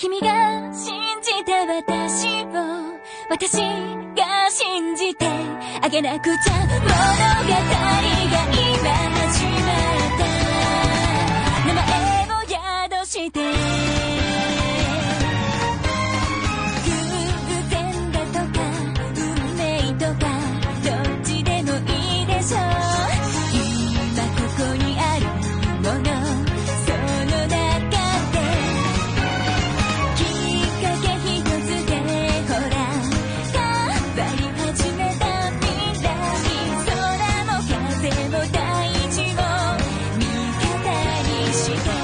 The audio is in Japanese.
君が信じた私を私が信じてあげなくちゃ物語が今始まった。名前を宿して Vestida